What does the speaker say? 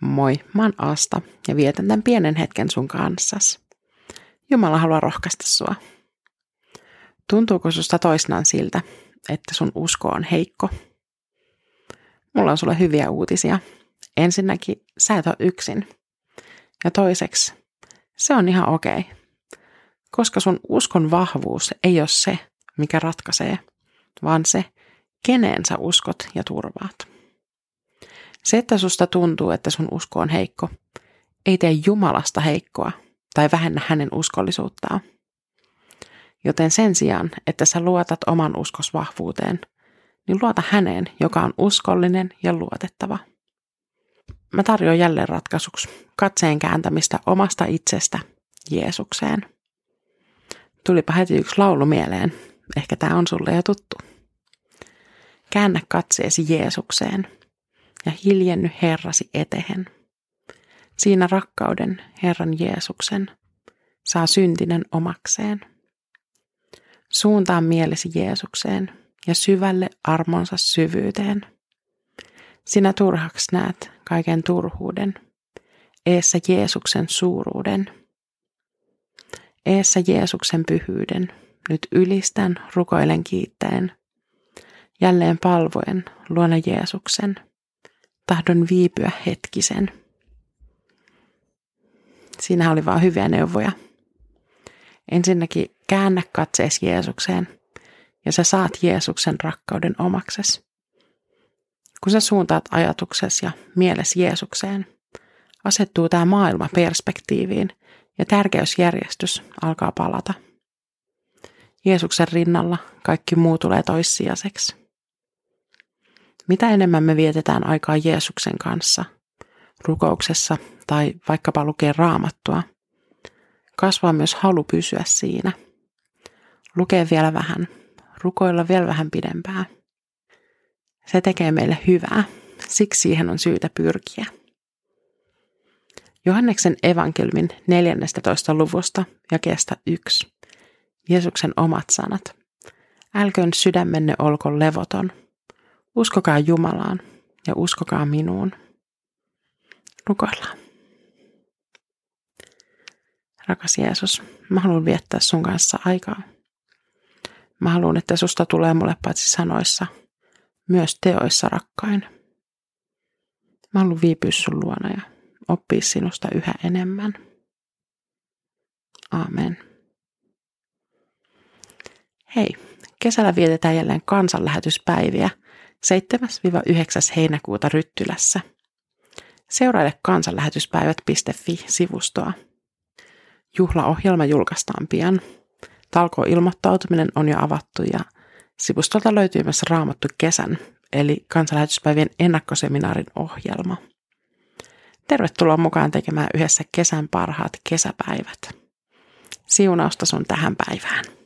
Moi, mä oon Asta ja vietän tämän pienen hetken sun kanssas. Jumala haluaa rohkaista sua. Tuntuuko susta toisnaan siltä, että sun usko on heikko? Mulla on sulle hyviä uutisia. Ensinnäkin, sä et ole yksin. Ja toiseksi, se on ihan okei. Okay. Koska sun uskon vahvuus ei ole se, mikä ratkaisee, vaan se, keneen sä uskot ja turvaat. Se, että susta tuntuu, että sun usko on heikko, ei tee Jumalasta heikkoa tai vähennä hänen uskollisuuttaan. Joten sen sijaan, että sä luotat oman uskosvahvuuteen, niin luota häneen, joka on uskollinen ja luotettava. Mä tarjoan jälleen ratkaisuksi katseen kääntämistä omasta itsestä Jeesukseen. Tulipa heti yksi laulu mieleen. Ehkä tämä on sulle jo tuttu. Käännä katseesi Jeesukseen – ja hiljenny Herrasi etehen. Siinä rakkauden Herran Jeesuksen saa syntinen omakseen. Suuntaa mielesi Jeesukseen ja syvälle armonsa syvyyteen. Sinä turhaksi näet kaiken turhuuden, eessä Jeesuksen suuruuden. Eessä Jeesuksen pyhyyden, nyt ylistän, rukoilen kiittäen, jälleen palvoen luona Jeesuksen – tahdon viipyä hetkisen. Siinä oli vaan hyviä neuvoja. Ensinnäkin käännä katseesi Jeesukseen ja sä saat Jeesuksen rakkauden omakses. Kun sä suuntaat ajatuksesi ja mielesi Jeesukseen, asettuu tämä maailma perspektiiviin ja tärkeysjärjestys alkaa palata. Jeesuksen rinnalla kaikki muu tulee toissijaiseksi. Mitä enemmän me vietetään aikaa Jeesuksen kanssa, rukouksessa tai vaikkapa lukee raamattua, kasvaa myös halu pysyä siinä. Lukee vielä vähän, rukoilla vielä vähän pidempään. Se tekee meille hyvää, siksi siihen on syytä pyrkiä. Johanneksen evankelmin 14. luvusta ja kestä yksi. Jeesuksen omat sanat. Älköön sydämenne olko levoton – Uskokaa Jumalaan ja uskokaa minuun. Rukoillaan. Rakas Jeesus, mä haluan viettää sun kanssa aikaa. Mä haluan, että susta tulee mulle paitsi sanoissa, myös teoissa rakkain. Mä haluan viipyä sun luona ja oppia sinusta yhä enemmän. Aamen. Hei, kesällä vietetään jälleen kansanlähetyspäiviä – 7-9. heinäkuuta Ryttylässä. Seuraile kansanlähetyspäivät.fi-sivustoa. Juhlaohjelma julkaistaan pian. Talko-ilmoittautuminen on jo avattu ja sivustolta löytyy myös raamattu kesän, eli kansanlähetyspäivien ennakkoseminaarin ohjelma. Tervetuloa mukaan tekemään yhdessä kesän parhaat kesäpäivät. Siunausta sun tähän päivään.